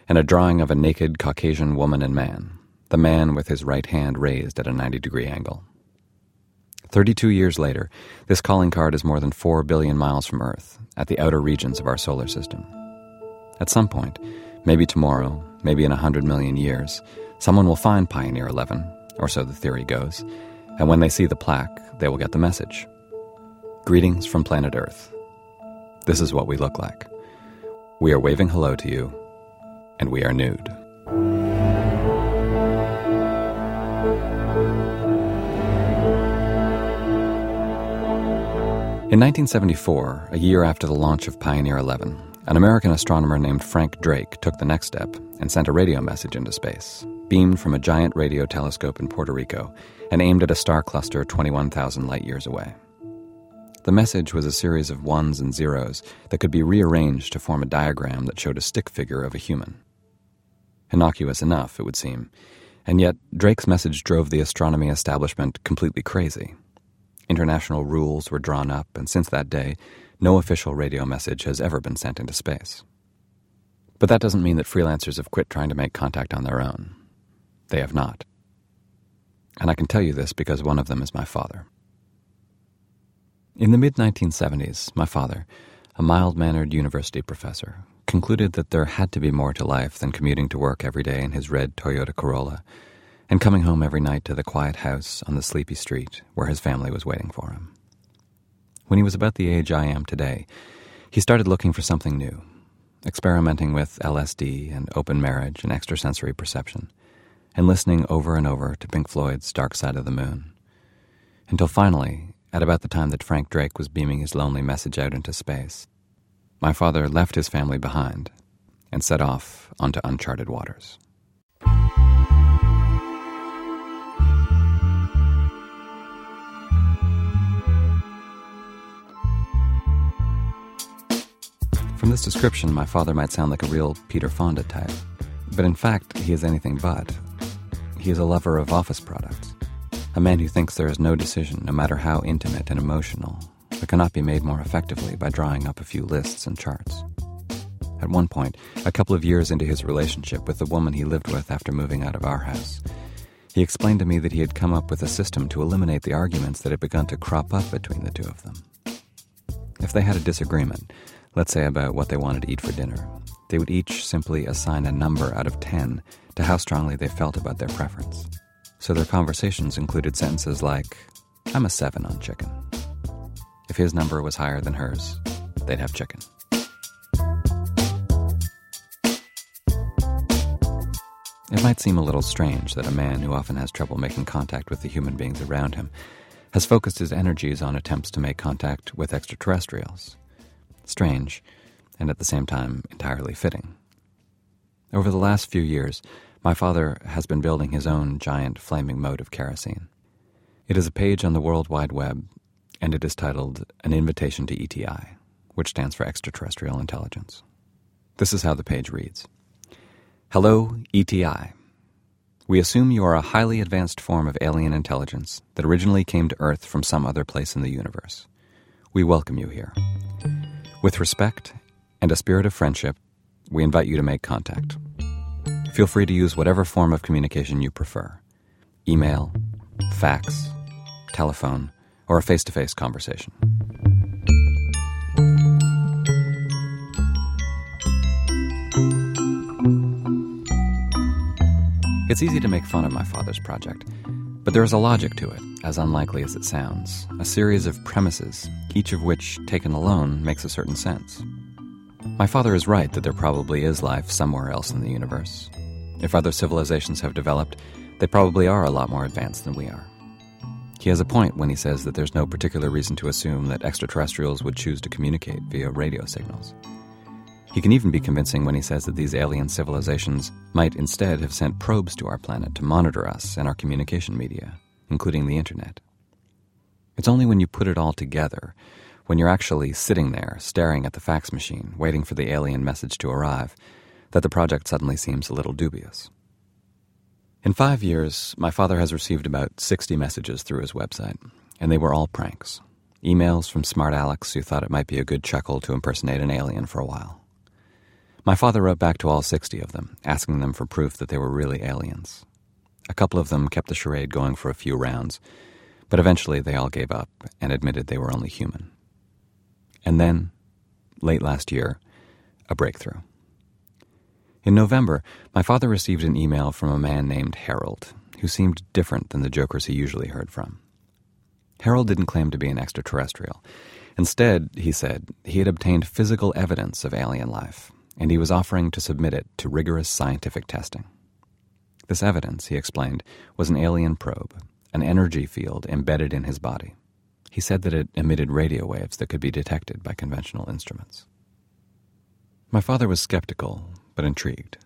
and a drawing of a naked Caucasian woman and man, the man with his right hand raised at a 90 degree angle. 32 years later, this calling card is more than 4 billion miles from Earth, at the outer regions of our solar system. At some point, maybe tomorrow, maybe in a 100 million years, someone will find Pioneer 11, or so the theory goes, and when they see the plaque, they will get the message. Greetings from planet Earth. This is what we look like. We are waving hello to you, and we are nude. In 1974, a year after the launch of Pioneer 11, an American astronomer named Frank Drake took the next step and sent a radio message into space, beamed from a giant radio telescope in Puerto Rico and aimed at a star cluster 21,000 light years away. The message was a series of ones and zeros that could be rearranged to form a diagram that showed a stick figure of a human. Innocuous enough, it would seem, and yet Drake's message drove the astronomy establishment completely crazy. International rules were drawn up, and since that day, no official radio message has ever been sent into space. But that doesn't mean that freelancers have quit trying to make contact on their own. They have not. And I can tell you this because one of them is my father. In the mid 1970s, my father, a mild mannered university professor, concluded that there had to be more to life than commuting to work every day in his red Toyota Corolla and coming home every night to the quiet house on the sleepy street where his family was waiting for him. When he was about the age I am today, he started looking for something new, experimenting with LSD and open marriage and extrasensory perception, and listening over and over to Pink Floyd's Dark Side of the Moon. Until finally, at about the time that Frank Drake was beaming his lonely message out into space, my father left his family behind and set off onto uncharted waters. From this description, my father might sound like a real Peter Fonda type, but in fact, he is anything but. He is a lover of office products, a man who thinks there is no decision, no matter how intimate and emotional, that cannot be made more effectively by drawing up a few lists and charts. At one point, a couple of years into his relationship with the woman he lived with after moving out of our house, he explained to me that he had come up with a system to eliminate the arguments that had begun to crop up between the two of them. If they had a disagreement, let's say about what they wanted to eat for dinner, they would each simply assign a number out of 10 to how strongly they felt about their preference. So their conversations included sentences like, I'm a seven on chicken. If his number was higher than hers, they'd have chicken. It might seem a little strange that a man who often has trouble making contact with the human beings around him has focused his energies on attempts to make contact with extraterrestrials. Strange, and at the same time entirely fitting. Over the last few years, my father has been building his own giant flaming moat of kerosene. It is a page on the World Wide Web, and it is titled An Invitation to ETI, which stands for Extraterrestrial Intelligence. This is how the page reads Hello, ETI. We assume you are a highly advanced form of alien intelligence that originally came to Earth from some other place in the universe. We welcome you here. With respect and a spirit of friendship, we invite you to make contact. Feel free to use whatever form of communication you prefer email, fax, telephone, or a face to face conversation. It's easy to make fun of my father's project, but there is a logic to it, as unlikely as it sounds. A series of premises, each of which, taken alone, makes a certain sense. My father is right that there probably is life somewhere else in the universe. If other civilizations have developed, they probably are a lot more advanced than we are. He has a point when he says that there's no particular reason to assume that extraterrestrials would choose to communicate via radio signals. He can even be convincing when he says that these alien civilizations might instead have sent probes to our planet to monitor us and our communication media, including the internet. It's only when you put it all together, when you're actually sitting there staring at the fax machine, waiting for the alien message to arrive, that the project suddenly seems a little dubious. In five years, my father has received about 60 messages through his website, and they were all pranks. Emails from smart Alex who thought it might be a good chuckle to impersonate an alien for a while. My father wrote back to all 60 of them, asking them for proof that they were really aliens. A couple of them kept the charade going for a few rounds, but eventually they all gave up and admitted they were only human. And then, late last year, a breakthrough. In November, my father received an email from a man named Harold, who seemed different than the jokers he usually heard from. Harold didn't claim to be an extraterrestrial. Instead, he said, he had obtained physical evidence of alien life and he was offering to submit it to rigorous scientific testing. This evidence, he explained, was an alien probe, an energy field embedded in his body. He said that it emitted radio waves that could be detected by conventional instruments. My father was skeptical, but intrigued.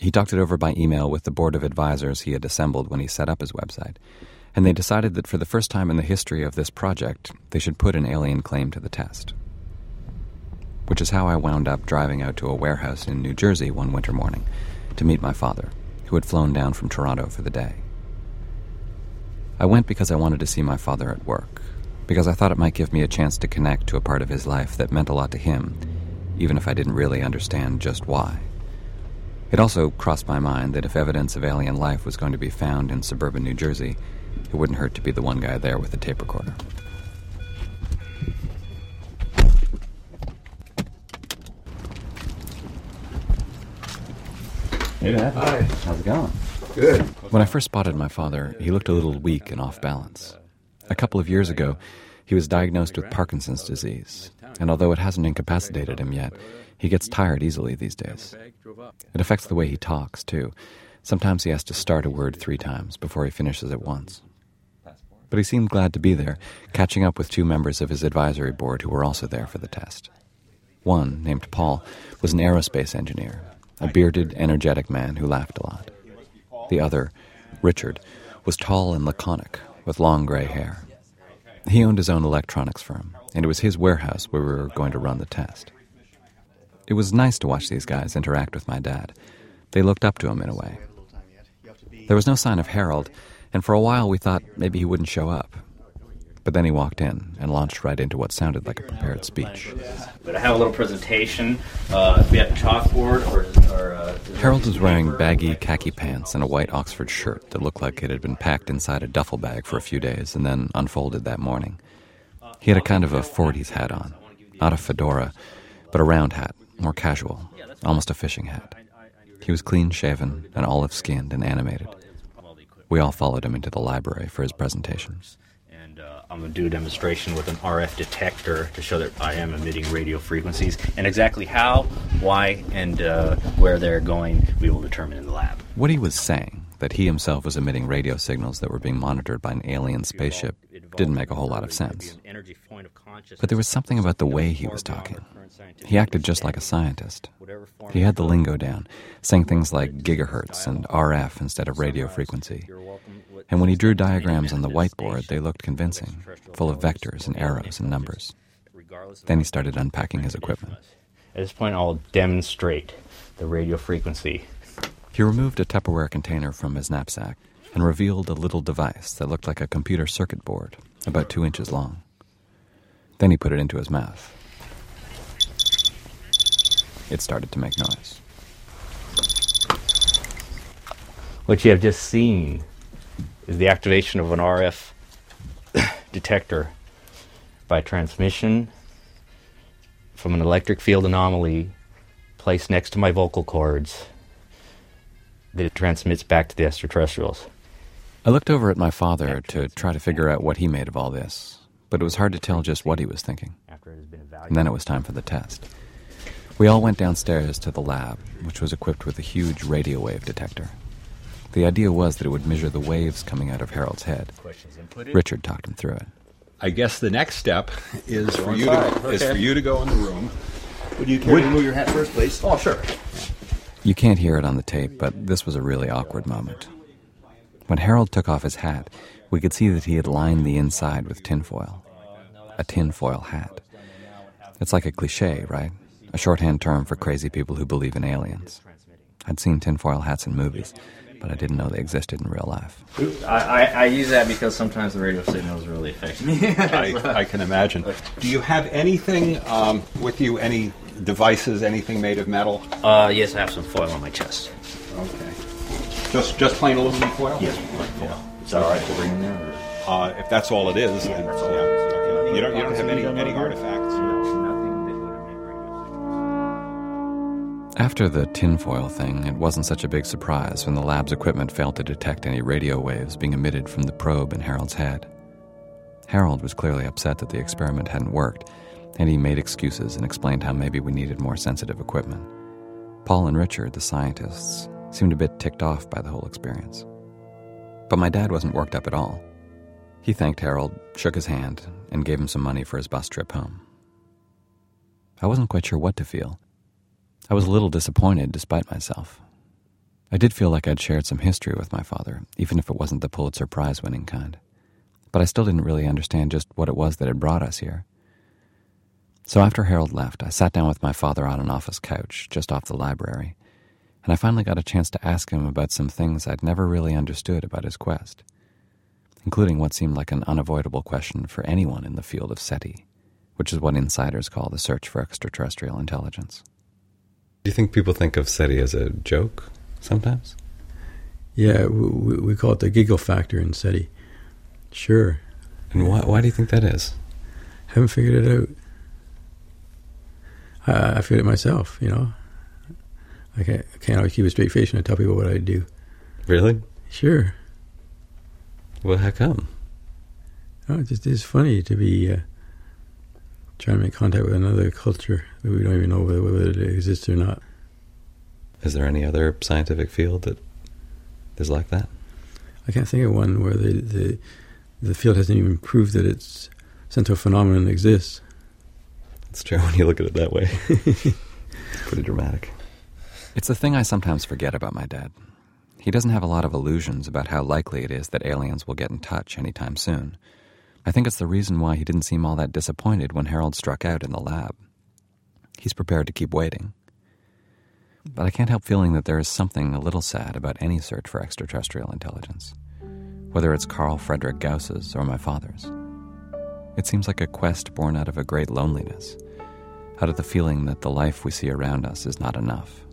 He talked it over by email with the board of advisors he had assembled when he set up his website, and they decided that for the first time in the history of this project, they should put an alien claim to the test which is how I wound up driving out to a warehouse in New Jersey one winter morning to meet my father, who had flown down from Toronto for the day. I went because I wanted to see my father at work, because I thought it might give me a chance to connect to a part of his life that meant a lot to him, even if I didn't really understand just why. It also crossed my mind that if evidence of alien life was going to be found in suburban New Jersey, it wouldn't hurt to be the one guy there with a tape recorder. Hey, Dad. Hi. How's it going? Good. When I first spotted my father, he looked a little weak and off balance. A couple of years ago, he was diagnosed with Parkinson's disease, and although it hasn't incapacitated him yet, he gets tired easily these days. It affects the way he talks, too. Sometimes he has to start a word three times before he finishes it once. But he seemed glad to be there, catching up with two members of his advisory board who were also there for the test. One, named Paul, was an aerospace engineer a bearded, energetic man who laughed a lot. The other, Richard, was tall and laconic, with long gray hair. He owned his own electronics firm, and it was his warehouse where we were going to run the test. It was nice to watch these guys interact with my dad. They looked up to him in a way. There was no sign of Harold, and for a while we thought maybe he wouldn't show up. But then he walked in and launched right into what sounded like a prepared speech. But I have a little presentation. Uh, we have a chalkboard or. or uh, Harold was wearing baggy khaki pants and a white Oxford shirt that looked like it had been packed inside a duffel bag for a few days and then unfolded that morning. He had a kind of a 40s hat on, not a fedora, but a round hat, more casual, almost a fishing hat. He was clean shaven and olive skinned and animated. We all followed him into the library for his presentation. And uh, I'm going to do a demonstration with an RF detector to show that I am emitting radio frequencies. And exactly how, why, and uh, where they're going, we will determine in the lab. What he was saying, that he himself was emitting radio signals that were being monitored by an alien spaceship, didn't make a whole lot of sense. But there was something about the way he was talking. He acted just like a scientist. He had the lingo down, saying things like gigahertz and RF instead of radio frequency. And when he drew diagrams on the whiteboard, they looked convincing, full of vectors and arrows and numbers. Then he started unpacking his equipment. At this point, I'll demonstrate the radio frequency. He removed a Tupperware container from his knapsack and revealed a little device that looked like a computer circuit board, about two inches long. Then he put it into his mouth. It started to make noise. What you have just seen is the activation of an RF detector by transmission from an electric field anomaly placed next to my vocal cords that it transmits back to the extraterrestrials. I looked over at my father to try to figure out what he made of all this, but it was hard to tell just what he was thinking. And then it was time for the test. We all went downstairs to the lab, which was equipped with a huge radio wave detector. The idea was that it would measure the waves coming out of Harold's head. Richard talked him through it. I guess the next step is for you inside. to is for you to go in the room. Would you care to remove your hat first, please? Oh, sure. You can't hear it on the tape, but this was a really awkward moment. When Harold took off his hat, we could see that he had lined the inside with tinfoil. A tinfoil hat. It's like a cliche, right? A shorthand term for crazy people who believe in aliens. I'd seen tinfoil hats in movies, but I didn't know they existed in real life. I, I, I use that because sometimes the radio signals really affect me. I, I can imagine. Do you have anything um, with you? Any devices? Anything made of metal? Uh, yes, I have some foil on my chest. Okay. Just just plain aluminum foil. Yes, plain foil. Is that all right to bring in there? Uh, if that's all it is, then yeah. okay. You don't you don't have any any artifacts. After the tinfoil thing, it wasn't such a big surprise when the lab's equipment failed to detect any radio waves being emitted from the probe in Harold's head. Harold was clearly upset that the experiment hadn't worked, and he made excuses and explained how maybe we needed more sensitive equipment. Paul and Richard, the scientists, seemed a bit ticked off by the whole experience. But my dad wasn't worked up at all. He thanked Harold, shook his hand, and gave him some money for his bus trip home. I wasn't quite sure what to feel. I was a little disappointed despite myself. I did feel like I'd shared some history with my father, even if it wasn't the Pulitzer Prize winning kind. But I still didn't really understand just what it was that had brought us here. So after Harold left, I sat down with my father on an office couch just off the library, and I finally got a chance to ask him about some things I'd never really understood about his quest, including what seemed like an unavoidable question for anyone in the field of SETI, which is what insiders call the search for extraterrestrial intelligence. Do you think people think of SETI as a joke sometimes? Yeah, we, we call it the giggle factor in SETI. Sure. And why, why do you think that is? Haven't figured it out. I, I figured it myself, you know. I can't, I can't always keep a straight face when I tell people what I do. Really? Sure. Well, how come? Oh, it just is funny to be uh, trying to make contact with another culture that we don't even know whether, whether it exists or not. Is there any other scientific field that is like that? I can't think of one where the the, the field hasn't even proved that its central phenomenon exists. It's true when you look at it that way. Pretty dramatic. It's the thing I sometimes forget about my dad. He doesn't have a lot of illusions about how likely it is that aliens will get in touch anytime soon. I think it's the reason why he didn't seem all that disappointed when Harold struck out in the lab. He's prepared to keep waiting. But I can't help feeling that there is something a little sad about any search for extraterrestrial intelligence, whether it's Carl Friedrich Gauss's or my father's. It seems like a quest born out of a great loneliness, out of the feeling that the life we see around us is not enough.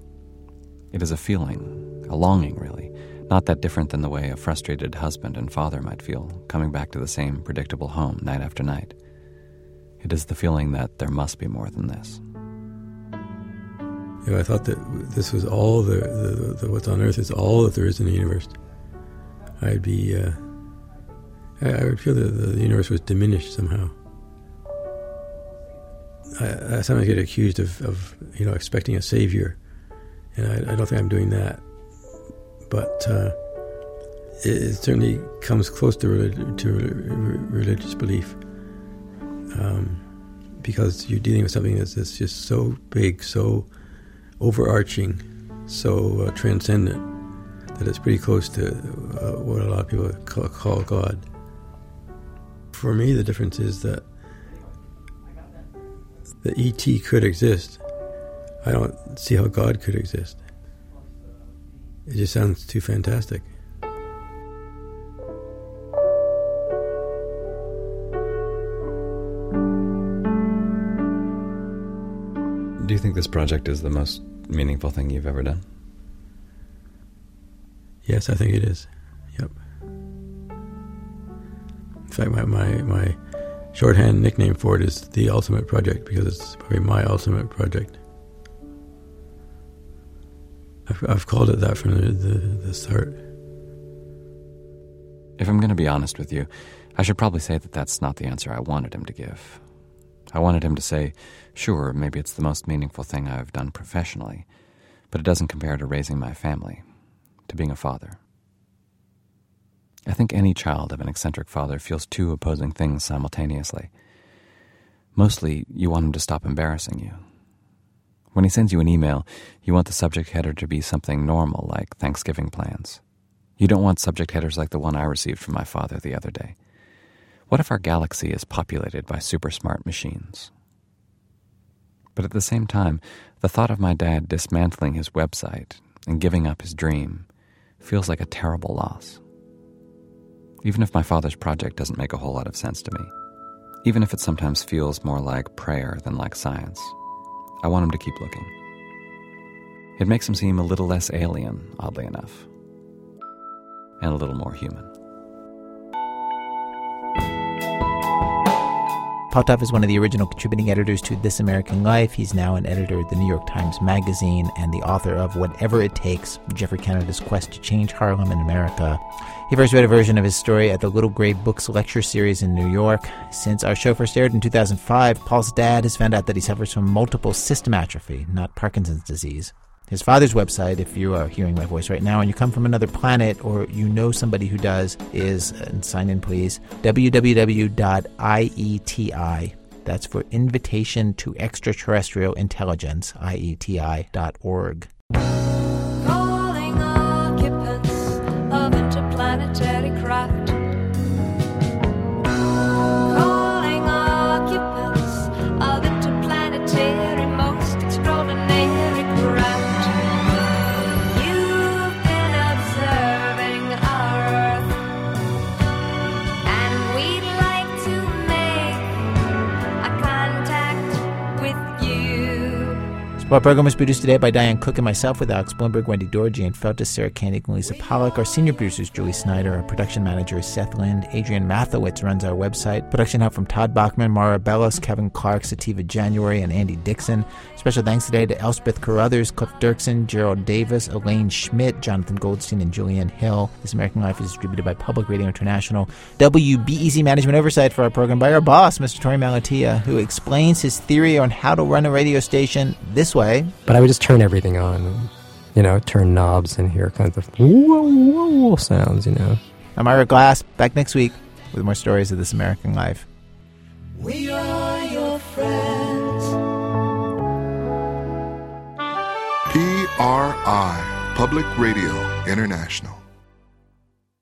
It is a feeling, a longing, really, not that different than the way a frustrated husband and father might feel coming back to the same predictable home night after night. It is the feeling that there must be more than this. You know, I thought that this was all the, the, the what's on Earth is all that there is in the universe. I'd be, uh, I, I would feel that the universe was diminished somehow. I, I sometimes get accused of, of, you know, expecting a savior, and I, I don't think I'm doing that. But uh, it, certainly comes close to, relig- to religious belief, um, because you're dealing with something that's, that's just so big, so overarching, so uh, transcendent that it's pretty close to uh, what a lot of people call, call God. For me, the difference is that the ET could exist. I don't see how God could exist. It just sounds too fantastic. Do you think this project is the most meaningful thing you've ever done? Yes, I think it is. Yep. In fact, my, my, my shorthand nickname for it is the ultimate project because it's probably my ultimate project. I've, I've called it that from the, the, the start. If I'm going to be honest with you, I should probably say that that's not the answer I wanted him to give. I wanted him to say, sure, maybe it's the most meaningful thing I've done professionally, but it doesn't compare to raising my family, to being a father. I think any child of an eccentric father feels two opposing things simultaneously. Mostly, you want him to stop embarrassing you. When he sends you an email, you want the subject header to be something normal, like Thanksgiving plans. You don't want subject headers like the one I received from my father the other day. What if our galaxy is populated by super smart machines? But at the same time, the thought of my dad dismantling his website and giving up his dream feels like a terrible loss. Even if my father's project doesn't make a whole lot of sense to me, even if it sometimes feels more like prayer than like science, I want him to keep looking. It makes him seem a little less alien, oddly enough, and a little more human. Tough is one of the original contributing editors to This American Life. He's now an editor at the New York Times Magazine and the author of Whatever It Takes Geoffrey Canada's Quest to Change Harlem in America. He first read a version of his story at the Little Gray Books lecture series in New York. Since our show first aired in 2005, Paul's dad has found out that he suffers from multiple system atrophy, not Parkinson's disease. His father's website, if you are hearing my voice right now and you come from another planet or you know somebody who does, is, and sign in please, www.ieti. That's for Invitation to Extraterrestrial Intelligence, ieti.org. Our program was produced today by Diane Cook and myself with Alex Blumberg, Wendy Dorji, and Feltus, Sarah Koenig, and Lisa Pollak. Our senior producer is Julie Snyder. Our production manager is Seth Lind. Adrianne Mathiowetz runs our website. Production help from Todd Bachman, Mara Bellos, Kevin Clark, Sativa January, and Andy Dixon. Special thanks today to Elspeth Carruthers, Cliff Dirksen, Gerald Davis, Elaine Schmidt, Jonathan Goldstein, and Julianne Hill. This American Life is distributed by Public Radio International. WBEZ Management Oversight for our program by our boss, Mr. Torey Malatia, who explains his theory on how to run a radio station this way. But I would just turn everything on, you know, turn knobs and hear kind of whoa, whoa, whoa sounds, you know. I'm Ira Glass, back next week with more stories of this American life. We are your friends. PRI, Public Radio International.